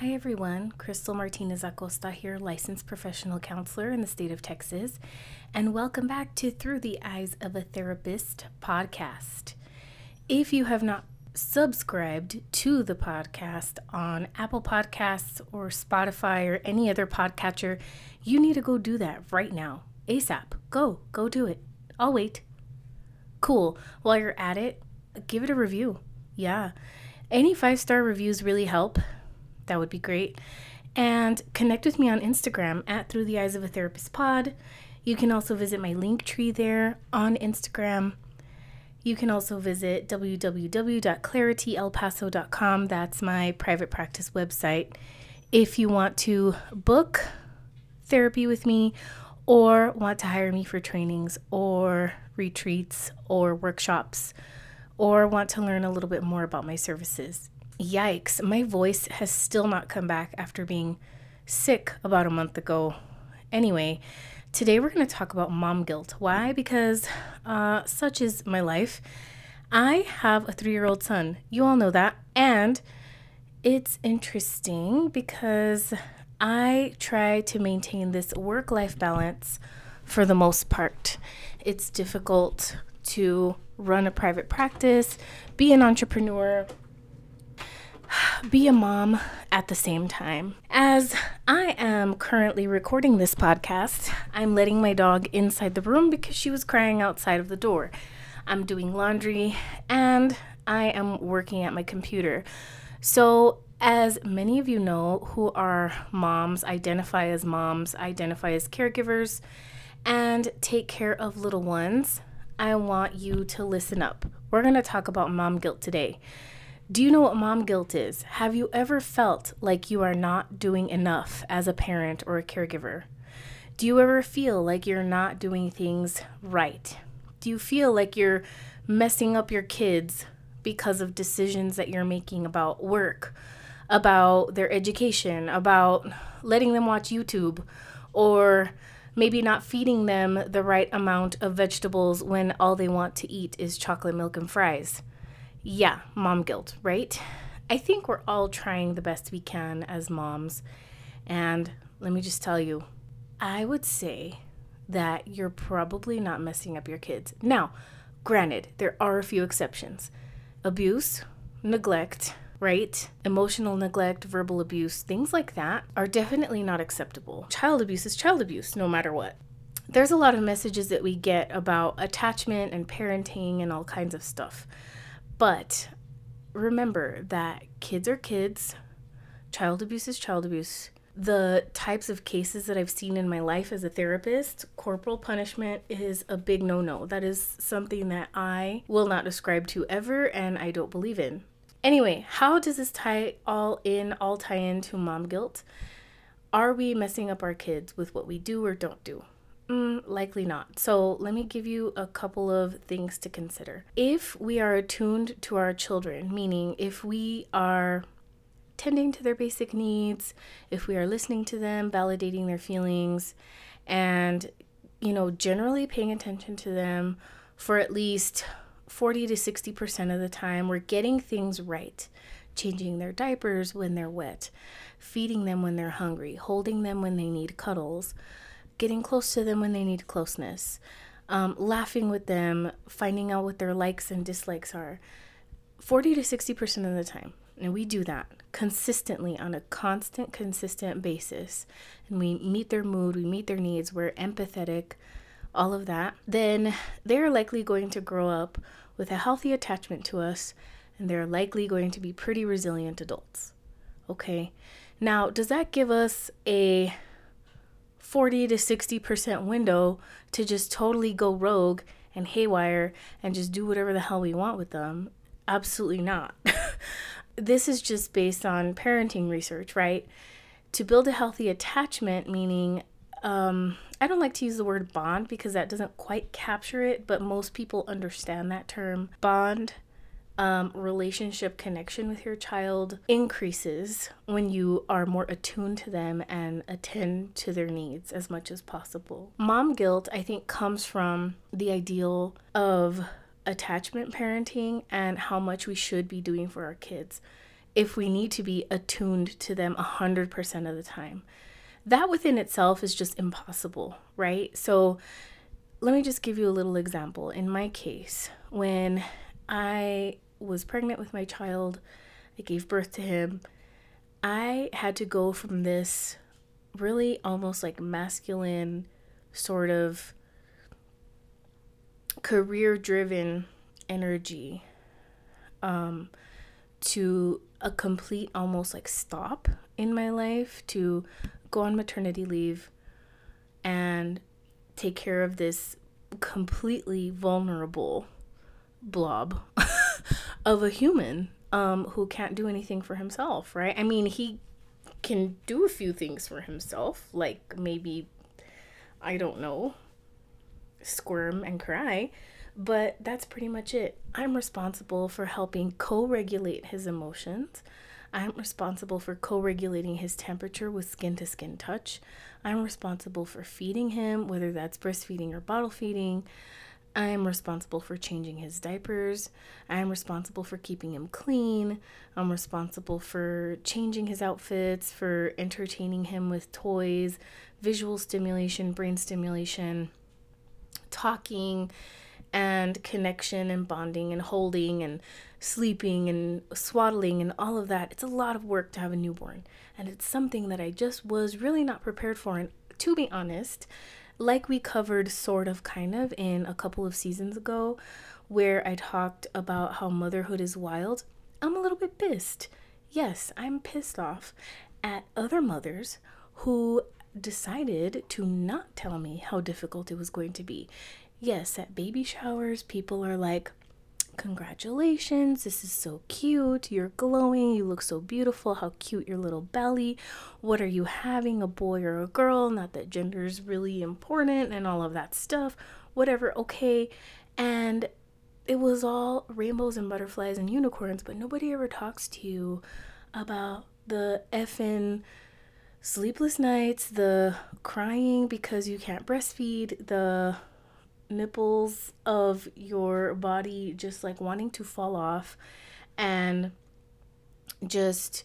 Hi everyone, Cristal Martinez Acosta here, licensed professional counselor in the state of Texas, and welcome back to Through the Eyes of a Therapist podcast. If you have not subscribed to the podcast on Apple Podcasts or Spotify or any other podcatcher, you need to go do that right now. ASAP. Go, go do it. I'll wait. Cool. While you're at it, give it a review. Yeah. Any five star reviews really help. That would be great. And connect with me on Instagram at Through the Eyes of a Therapist Pod. You can also visit my Linktree there on Instagram. You can also visit www.clarityelpaso.com. That's my private practice website. If you want to book therapy with me or want to hire me for trainings or retreats or workshops or want to learn a little bit more about my services. Yikes, my voice has still not come back after being sick about a month ago. Anyway, today we're going to talk about mom guilt. Why? Because uh, such is my life. I have a three year old son. You all know that. And it's interesting because I try to maintain this work life balance for the most part. It's difficult to run a private practice, be an entrepreneur, be a mom at the same time. As I am currently recording this podcast, I'm letting my dog inside the room because she was crying outside of the door. I'm doing laundry and I am working at my computer. So, as many of you know who are moms, identify as moms, identify as caregivers, and take care of little ones, I want you to listen up. We're going to talk about mom guilt today. Do you know what mom guilt is? Have you ever felt like you are not doing enough as a parent or a caregiver? Do you ever feel like you're not doing things right? Do you feel like you're messing up your kids because of decisions that you're making about work, about their education, about letting them watch YouTube, or maybe not feeding them the right amount of vegetables when all they want to eat is chocolate milk and fries? Yeah, mom guilt, right? I think we're all trying the best we can as moms. And let me just tell you, I would say that you're probably not messing up your kids. Now, granted, there are a few exceptions abuse, neglect, right? Emotional neglect, verbal abuse, things like that are definitely not acceptable. Child abuse is child abuse, no matter what. There's a lot of messages that we get about attachment and parenting and all kinds of stuff. But remember that kids are kids, child abuse is child abuse. The types of cases that I've seen in my life as a therapist, corporal punishment is a big no no. That is something that I will not ascribe to ever and I don't believe in. Anyway, how does this tie all in, all tie into mom guilt? Are we messing up our kids with what we do or don't do? Mm, likely not. So, let me give you a couple of things to consider. If we are attuned to our children, meaning if we are tending to their basic needs, if we are listening to them, validating their feelings, and, you know, generally paying attention to them for at least 40 to 60% of the time, we're getting things right. Changing their diapers when they're wet, feeding them when they're hungry, holding them when they need cuddles getting close to them when they need closeness, um, laughing with them, finding out what their likes and dislikes are. 40 to 60% of the time. And we do that consistently on a constant, consistent basis. And we meet their mood, we meet their needs, we're empathetic, all of that. Then they're likely going to grow up with a healthy attachment to us and they're likely going to be pretty resilient adults. Okay. Now, does that give us a 40 to 60% window to just totally go rogue and haywire and just do whatever the hell we want with them. Absolutely not. this is just based on parenting research, right? To build a healthy attachment, meaning, um, I don't like to use the word bond because that doesn't quite capture it, but most people understand that term. Bond um, relationship connection with your child increases when you are more attuned to them and attend to their needs as much as possible. Mom guilt, I think, comes from the ideal of attachment parenting and how much we should be doing for our kids. if we need to be attuned to them 100% of the time. That within itself is just impossible, right? So let me just give you a little example. In my case, when I was pregnant with my child, I gave birth to him. I had to go from this really almost like masculine sort of career driven energy um, to a complete almost like stop in my life to go on maternity leave and take care of this completely vulnerable blob of a human um, who can't do anything for himself, right? I mean, he can do a few things for himself, like maybe, I don't know, squirm and cry, but that's pretty much it. I'm responsible for helping co regulate his emotions. I'm responsible for co regulating his temperature with skin to skin touch. I'm responsible for feeding him, whether that's breastfeeding or bottle feeding. I am responsible for changing his diapers. I am responsible for keeping him clean. I'm responsible for changing his outfits, for entertaining him with toys, visual stimulation, brain stimulation, talking, and connection and bonding and holding and sleeping and swaddling and all of that. It's a lot of work to have a newborn. And it's something that I just was really not prepared for. And to be honest, like we covered sort of kind of in a couple of seasons ago, where I talked about how motherhood is wild, I'm a little bit pissed. Yes, I'm pissed off at other mothers who decided to not tell me how difficult it was going to be. Yes, at baby showers, people are like, Congratulations, this is so cute. You're glowing. You look so beautiful. How cute your little belly. What are you having, a boy or a girl? Not that gender is really important and all of that stuff. Whatever, okay. And it was all rainbows and butterflies and unicorns, but nobody ever talks to you about the effing sleepless nights, the crying because you can't breastfeed, the nipples of your body just like wanting to fall off and just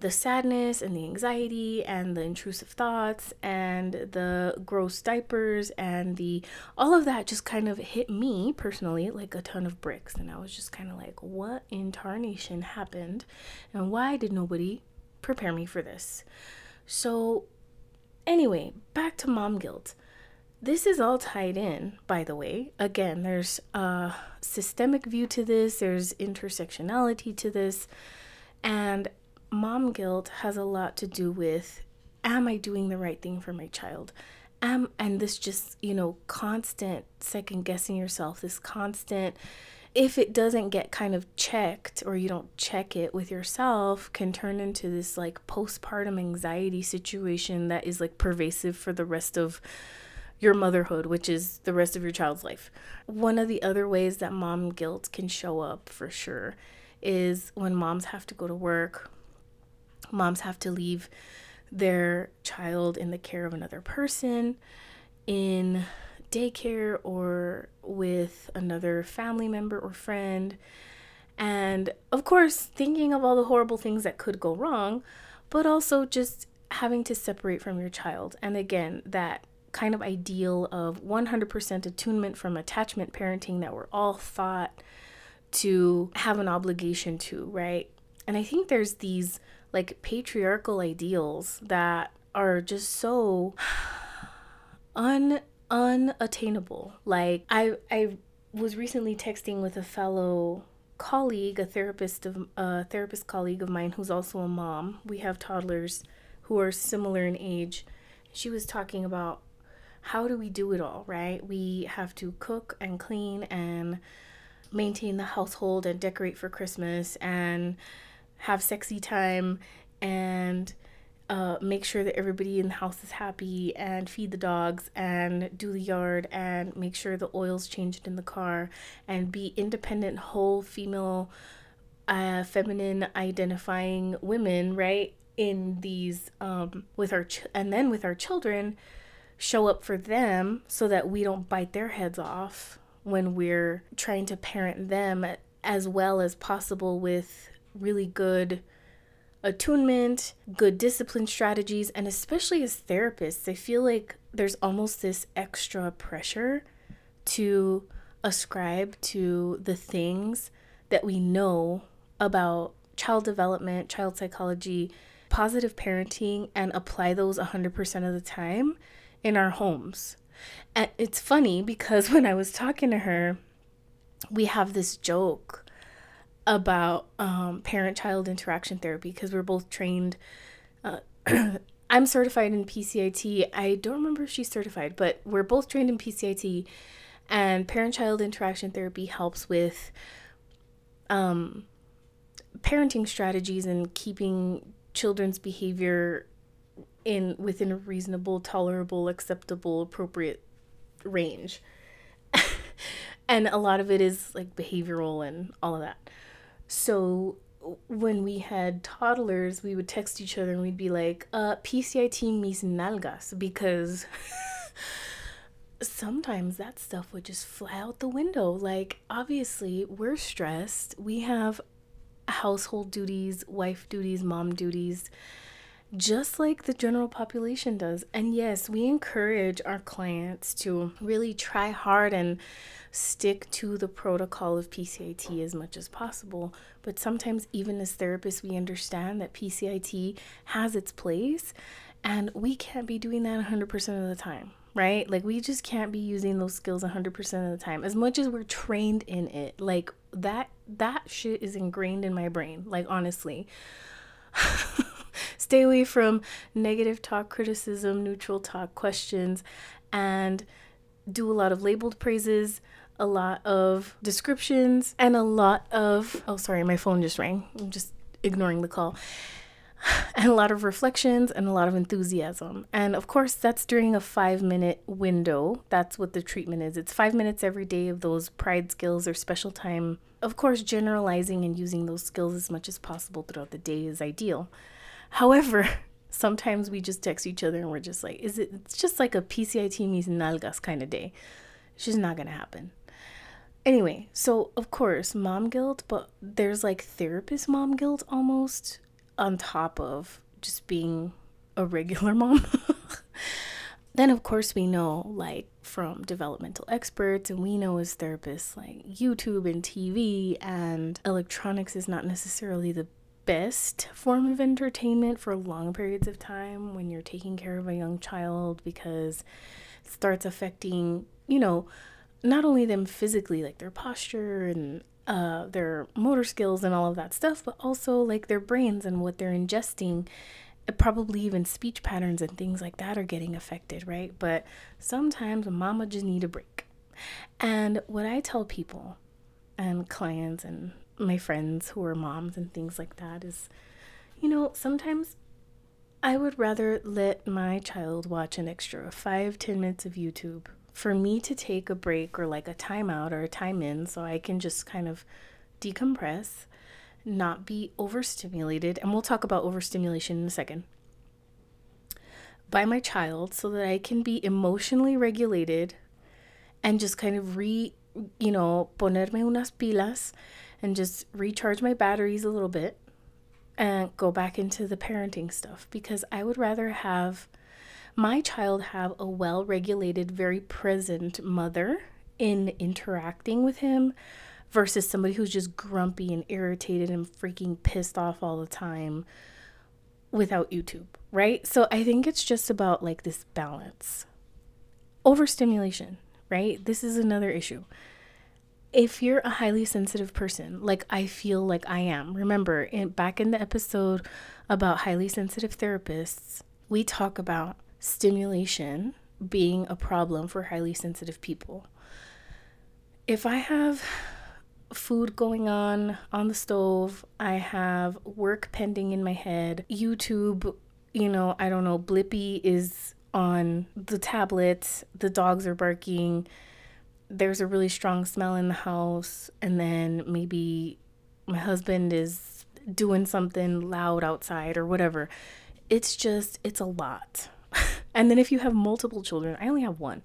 the sadness and the anxiety and the intrusive thoughts and the gross diapers and the all of that just kind of hit me personally like a ton of bricks. And I was just kind of like what in tarnation happened? And why did nobody prepare me for this? So anyway back to mom guilt this is all tied in, by the way. Again, there's a systemic view to this, there's intersectionality to this, and mom guilt has a lot to do with am I doing the right thing for my child? Am and this just, you know, constant second guessing yourself, this constant if it doesn't get kind of checked or you don't check it with yourself can turn into this like postpartum anxiety situation that is like pervasive for the rest of your motherhood, which is the rest of your child's life. One of the other ways that mom guilt can show up for sure is when moms have to go to work, moms have to leave their child in the care of another person, in daycare, or with another family member or friend. And of course, thinking of all the horrible things that could go wrong, but also just having to separate from your child. And again, that kind of ideal of 100% attunement from attachment parenting that we're all thought to have an obligation to, right? And I think there's these like patriarchal ideals that are just so un unattainable. Like I I was recently texting with a fellow colleague, a therapist of a therapist colleague of mine who's also a mom. We have toddlers who are similar in age. She was talking about how do we do it all, right? We have to cook and clean and maintain the household and decorate for Christmas and have sexy time and uh, make sure that everybody in the house is happy and feed the dogs and do the yard and make sure the oil's changed in the car and be independent, whole female, uh, feminine identifying women, right? In these, um, with our, ch- and then with our children, show up for them so that we don't bite their heads off when we're trying to parent them as well as possible with really good attunement, good discipline strategies, and especially as therapists, I feel like there's almost this extra pressure to ascribe to the things that we know about child development, child psychology, positive parenting, and apply those 100% of the time in our homes. And it's funny because when I was talking to her, we have this joke about um, parent child interaction therapy because we're both trained. Uh, I'm certified in PCIT. I don't remember if she's certified, but we're both trained in PCIT. And parent child interaction therapy helps with um, parenting strategies and keeping children's behavior in within a reasonable, tolerable, acceptable, appropriate range. and a lot of it is like behavioral and all of that. So when we had toddlers, we would text each other and we'd be like, uh, PCIT mis nalgas, because sometimes that stuff would just fly out the window. Like, obviously, we're stressed. We have household duties, wife duties, mom duties, just like the general population does. And yes, we encourage our clients to really try hard and stick to the protocol of PCIT as much as possible. But sometimes, even as therapists, we understand that PCIT has its place and we can't be doing that 100% of the time, right? Like, we just can't be using those skills 100% of the time as much as we're trained in it. Like, that that shit is ingrained in my brain like honestly stay away from negative talk criticism neutral talk questions and do a lot of labeled praises a lot of descriptions and a lot of oh sorry my phone just rang i'm just ignoring the call and a lot of reflections and a lot of enthusiasm. And of course, that's during a five minute window. That's what the treatment is. It's five minutes every day of those pride skills or special time. Of course, generalizing and using those skills as much as possible throughout the day is ideal. However, sometimes we just text each other and we're just like, is it, it's just like a PCIT mis nalgas kind of day. It's just not going to happen. Anyway, so of course, mom guilt, but there's like therapist mom guilt almost on top of just being a regular mom. then, of course, we know, like, from developmental experts, and we know as therapists, like, YouTube and TV and electronics is not necessarily the best form of entertainment for long periods of time when you're taking care of a young child because it starts affecting, you know, not only them physically, like their posture and uh, their motor skills and all of that stuff, but also like their brains and what they're ingesting. Probably even speech patterns and things like that are getting affected, right? But sometimes mama just need a break. And what I tell people and clients and my friends who are moms and things like that is, you know, sometimes I would rather let my child watch an extra five, ten minutes of YouTube for me to take a break or like a timeout or a time in so I can just kind of decompress, not be overstimulated. And we'll talk about overstimulation in a second. By my child so that I can be emotionally regulated and just kind of re, you know, ponerme unas pilas and just recharge my batteries a little bit and go back into the parenting stuff because I would rather have my child have a well regulated, very present mother in interacting with him versus somebody who's just grumpy and irritated and freaking pissed off all the time without YouTube, right? So I think it's just about like this balance. Overstimulation, right? This is another issue. If you're a highly sensitive person, like I feel like I am, remember in, back in the episode about highly sensitive therapists, we talk about stimulation being a problem for highly sensitive people. If I have food going on on the stove, I have work pending in my head, YouTube, you know, I don't know, Blippi is on the tablet, the dogs are barking, there's a really strong smell in the house, and then maybe my husband is doing something loud outside or whatever. It's just, it's a lot and then if you have multiple children, I only have one.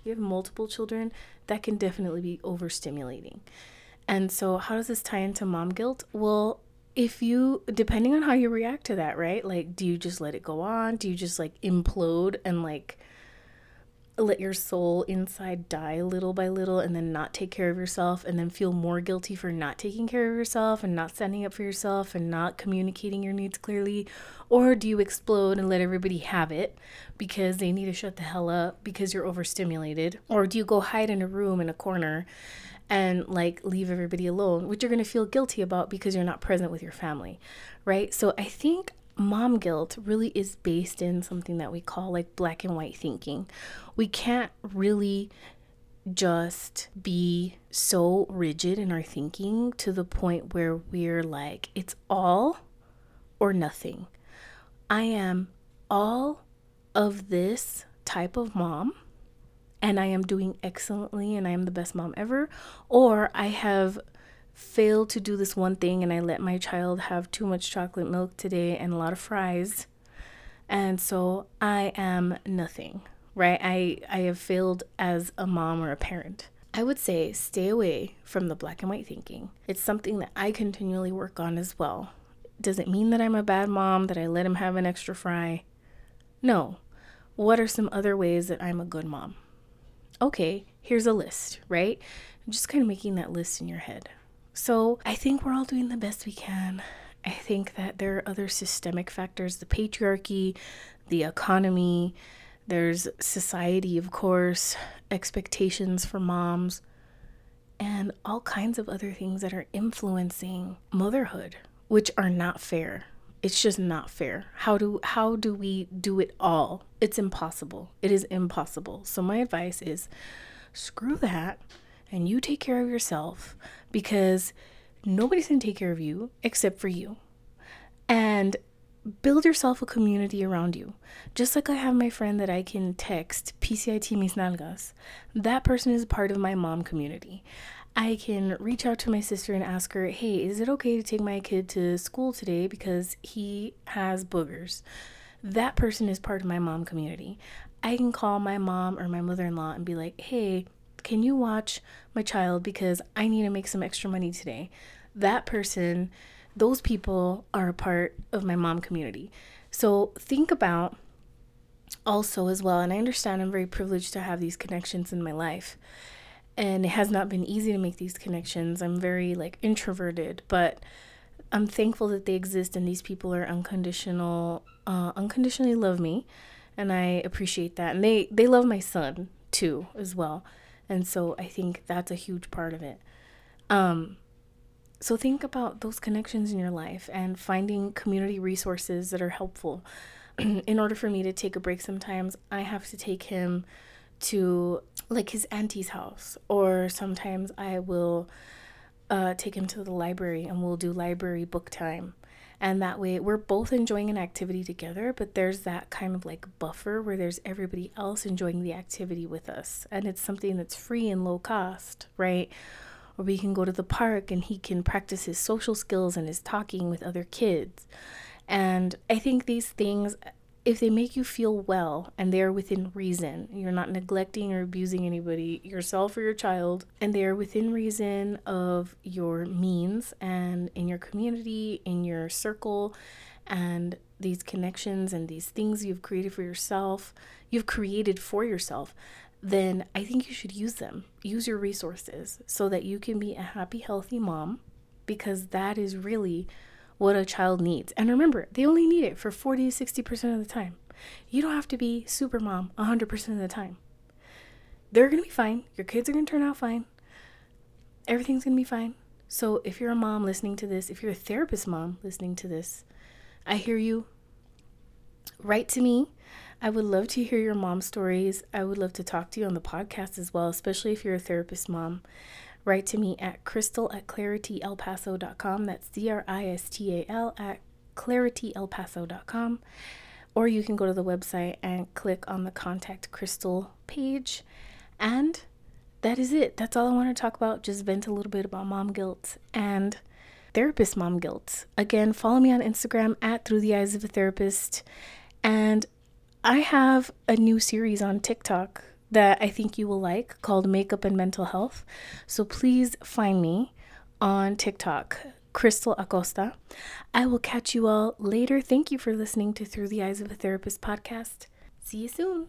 If you have multiple children, that can definitely be overstimulating. And so, how does this tie into mom guilt? Well, if you, depending on how you react to that, right? Like, do you just let it go on? Do you just like implode and like let your soul inside die little by little and then not take care of yourself and then feel more guilty for not taking care of yourself and not standing up for yourself and not communicating your needs clearly? Or do you explode and let everybody have it because they need to shut the hell up because you're overstimulated? Or do you go hide in a room in a corner and like leave everybody alone, which you're going to feel guilty about because you're not present with your family, right? So I think mom guilt really is based in something that we call like black and white thinking. We can't really just be so rigid in our thinking to the point where we're like, it's all or nothing. I am all of this type of mom and I am doing excellently and I am the best mom ever, or I have failed to do this one thing and I let my child have too much chocolate milk today and a lot of fries. And so I am nothing, right? I, I have failed as a mom or a parent. I would say stay away from the black and white thinking. It's something that I continually work on as well. Does it mean that I'm a bad mom, that I let him have an extra fry? No. What are some other ways that I'm a good mom? Okay, here's a list, right? I'm just kind of making that list in your head. So I think we're all doing the best we can. I think that there are other systemic factors the patriarchy, the economy, there's society, of course, expectations for moms, and all kinds of other things that are influencing motherhood, which are not fair. It's just not fair. How do how do we do it all? It's impossible. It is impossible. So my advice is screw that and you take care of yourself because nobody's going to take care of you except for you. And build yourself a community around you. Just like I have my friend that I can text, PCIT mis nalgas, that person is part of my mom community. I can reach out to my sister and ask her, hey, is it okay to take my kid to school today because he has boogers? That person is part of my mom community. I can call my mom or my mother in law and be like, hey, can you watch my child because I need to make some extra money today? That person, those people are a part of my mom community. So think about also as well, and I understand I'm very privileged to have these connections in my life. And it has not been easy to make these connections. I'm very like introverted, but I'm thankful that they exist and these people are unconditional, uh, unconditionally love me, and I appreciate that. And they they love my son too as well. And so I think that's a huge part of it. Um, so think about those connections in your life and finding community resources that are helpful. in order for me to take a break sometimes, I have to take him to like his auntie's house, or sometimes I will uh, take him to the library and we'll do library book time. And that way, we're both enjoying an activity together, but there's that kind of like buffer where there's everybody else enjoying the activity with us. And it's something that's free and low cost, right? Or we can go to the park and he can practice his social skills and his talking with other kids. And I think these things if they make you feel well and they are within reason, you're not neglecting or abusing anybody, yourself or your child, and they are within reason of your means and in your community, in your circle, and these connections and these things you've created for yourself, you've created for yourself, then I think you should use them. Use your resources so that you can be a happy, healthy mom because that is really what a child needs. And remember, they only need it for 40 to 60% of the time. You don't have to be super mom 100% of the time. They're going to be fine. Your kids are going to turn out fine. Everything's going to be fine. So if you're a mom listening to this, if you're a therapist mom listening to this, I hear you. Write to me. I would love to hear your mom stories. I would love to talk to you on the podcast as well, especially if you're a therapist mom write to me at cristal at clarityelpaso.com. That's C R I S T A L at clarityelpaso.com. Or you can go to the website and click on the Contact Cristal page. And that is it. That's all I want to talk about. Just vent a little bit about mom guilt and therapist mom guilt. Again, follow me on Instagram at Through the Eyes of a Therapist. And I have a new series on TikTok that I think you will like called Makeup and Mental Health. So please find me on TikTok. Cristal Acosta. I will catch you all later. Thank you for listening to Through the Eyes of a Therapist podcast. See you soon.